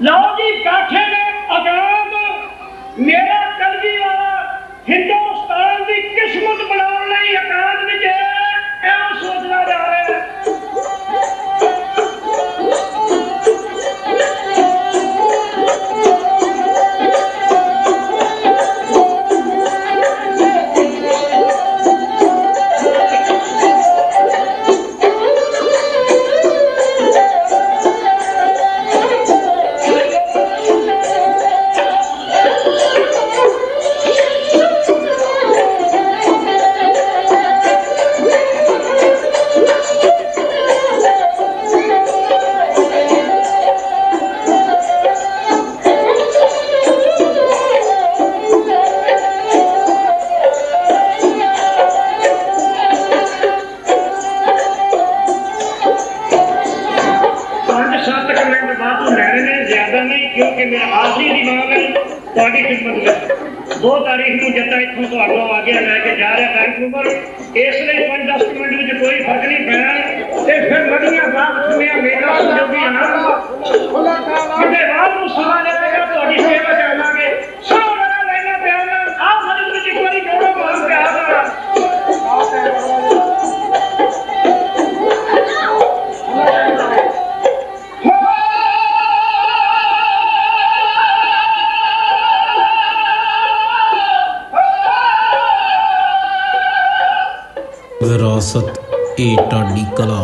لو جی بیٹھے نے اگرام میرے شاہ تک میں لینے نے زیادہ نہیں کیونکہ میرا آخری دماغ ہے تاری خدمت میں دو تاریخ نو جتا اتوں تو اگوں آ گیا لے کے جا رہا بینک نمبر اس لیے پانچ دس منٹ میں کوئی فرق نہیں پڑا تے پھر مدیاں صاحب سنیا میرا جو بھی آنا اللہ تعالی کے بعد مصطفی نے ਵਿਰਾਸਤ ਏ ਟਾਡੀ ਕਲਾ